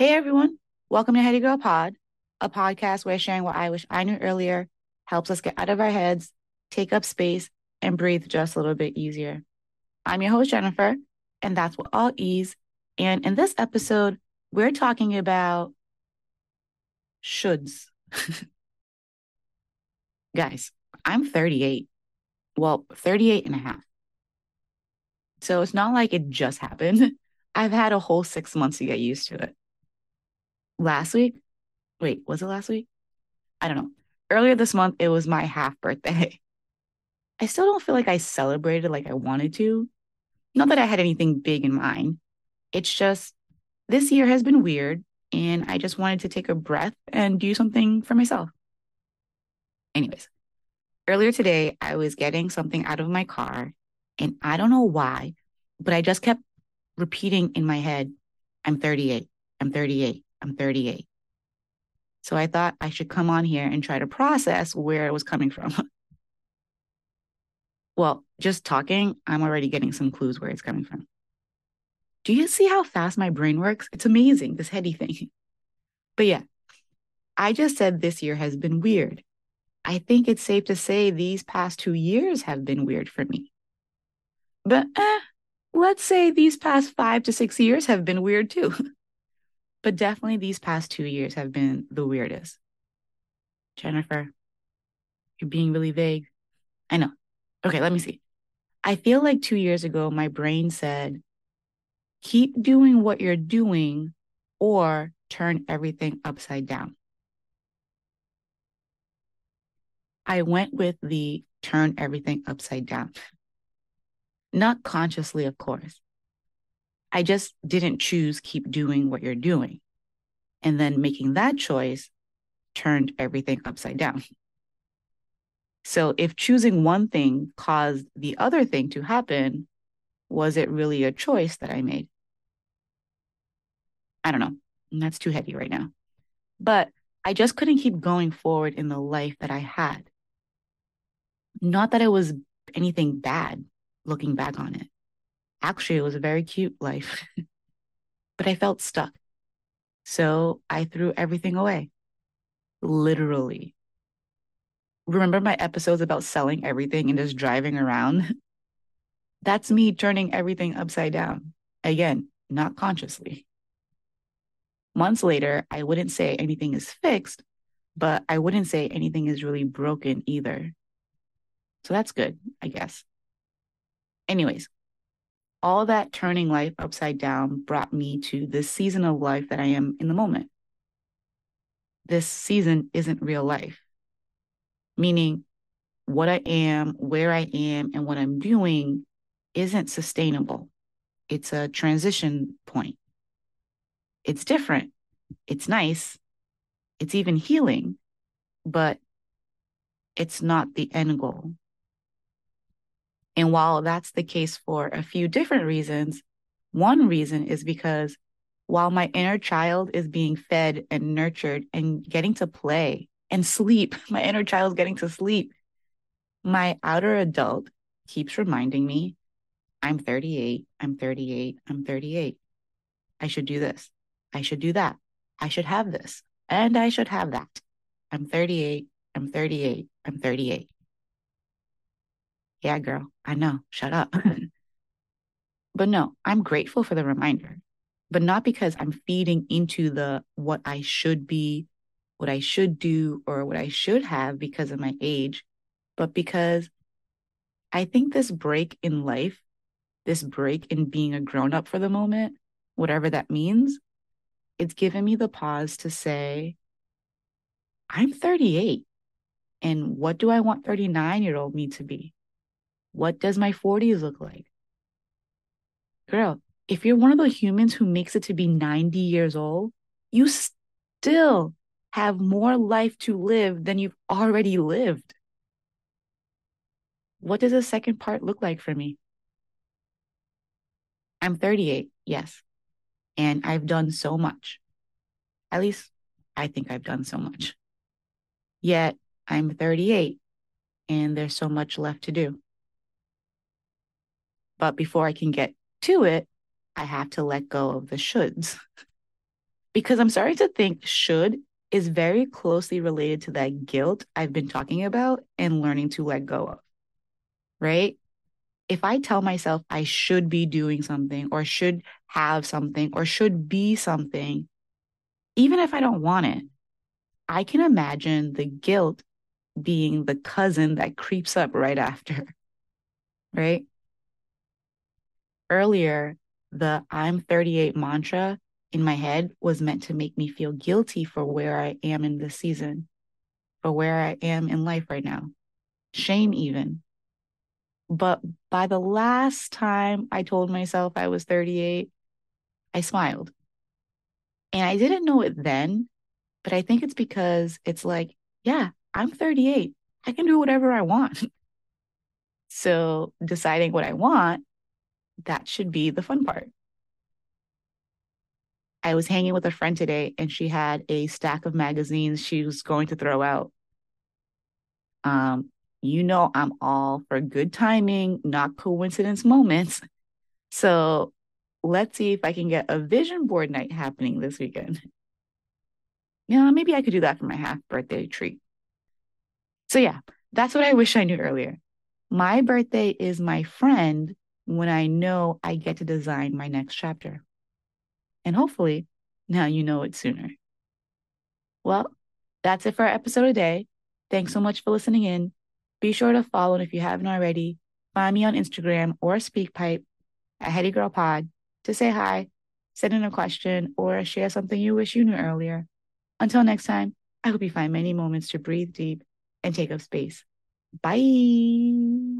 Hey everyone, welcome to Heady Girl Pod, a podcast where sharing what I wish I knew earlier helps us get out of our heads, take up space, and breathe just a little bit easier. I'm your host, Jennifer, and that's what all ease. And in this episode, we're talking about shoulds. Guys, I'm 38. Well, 38 and a half. So it's not like it just happened. I've had a whole six months to get used to it. Last week, wait, was it last week? I don't know. Earlier this month, it was my half birthday. I still don't feel like I celebrated like I wanted to. Not that I had anything big in mind. It's just this year has been weird, and I just wanted to take a breath and do something for myself. Anyways, earlier today, I was getting something out of my car, and I don't know why, but I just kept repeating in my head, I'm 38, I'm 38, I'm 38. So I thought I should come on here and try to process where it was coming from. well, just talking, I'm already getting some clues where it's coming from. Do you see how fast my brain works? It's amazing, this heady thing. But yeah, I just said this year has been weird. I think it's safe to say these past two years have been weird for me. But eh, let's say these past five to six years have been weird too. but definitely these past two years have been the weirdest. Jennifer, you're being really vague. I know. Okay, let me see. I feel like two years ago, my brain said, keep doing what you're doing or turn everything upside down. I went with the turn everything upside down. Not consciously, of course. I just didn't choose keep doing what you're doing. And then making that choice turned everything upside down. So if choosing one thing caused the other thing to happen, was it really a choice that I made? I don't know. That's too heavy right now. But I just couldn't keep going forward in the life that I had. Not that it was anything bad looking back on it. Actually, it was a very cute life, but I felt stuck. So I threw everything away, literally. Remember my episodes about selling everything and just driving around? That's me turning everything upside down. Again, not consciously. Months later, I wouldn't say anything is fixed, but I wouldn't say anything is really broken either. So that's good, I guess. Anyways, all that turning life upside down brought me to this season of life that I am in the moment. This season isn't real life, meaning what I am, where I am, and what I'm doing isn't sustainable. It's a transition point. It's different. It's nice. It's even healing, but it's not the end goal. And while that's the case for a few different reasons, one reason is because while my inner child is being fed and nurtured and getting to play and sleep, my inner child is getting to sleep, my outer adult keeps reminding me I'm 38, I'm 38, I'm 38. I should do this. I should do that. I should have this. And I should have that. I'm 38, I'm 38, I'm 38. Yeah, girl, I know. Shut up. but no, I'm grateful for the reminder, but not because I'm feeding into the what I should be, what I should do, or what I should have because of my age, but because I think this break in life, this break in being a grown up for the moment, whatever that means, it's given me the pause to say, I'm 38. And what do I want 39 year old me to be? What does my 40s look like? Girl, if you're one of the humans who makes it to be 90 years old, you still have more life to live than you've already lived. What does the second part look like for me? I'm 38, yes. And I've done so much. At least I think I've done so much. Yet I'm 38 and there's so much left to do. But before I can get to it, I have to let go of the shoulds. because I'm starting to think should is very closely related to that guilt I've been talking about and learning to let go of. Right? If I tell myself I should be doing something or should have something or should be something, even if I don't want it, I can imagine the guilt being the cousin that creeps up right after. Right? Earlier, the I'm 38 mantra in my head was meant to make me feel guilty for where I am in this season, for where I am in life right now. Shame, even. But by the last time I told myself I was 38, I smiled. And I didn't know it then, but I think it's because it's like, yeah, I'm 38. I can do whatever I want. so deciding what I want, that should be the fun part. I was hanging with a friend today and she had a stack of magazines she was going to throw out. Um, you know, I'm all for good timing, not coincidence moments. So let's see if I can get a vision board night happening this weekend. Yeah, maybe I could do that for my half birthday treat. So, yeah, that's what I wish I knew earlier. My birthday is my friend when I know I get to design my next chapter. And hopefully, now you know it sooner. Well, that's it for our episode today. Thanks so much for listening in. Be sure to follow, and if you haven't already, find me on Instagram or SpeakPipe at Heady Girl Pod to say hi, send in a question, or share something you wish you knew earlier. Until next time, I hope you find many moments to breathe deep and take up space. Bye.